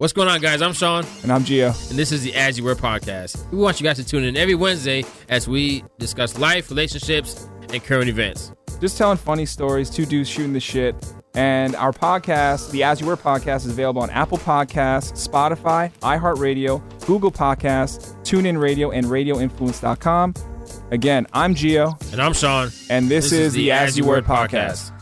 What's going on, guys? I'm Sean, And I'm Gio. and this is the As You Were podcast. We want you guys to tune in every Wednesday as we discuss life, relationships, and current events. Just telling funny stories, two dudes shooting the shit. And our podcast, the As You Were podcast, is available on Apple Podcasts, Spotify, iHeartRadio, Google Podcasts, TuneIn Radio, and RadioInfluence.com. Again, I'm Gio, And I'm Sean. and this, is, the As You Were podcast.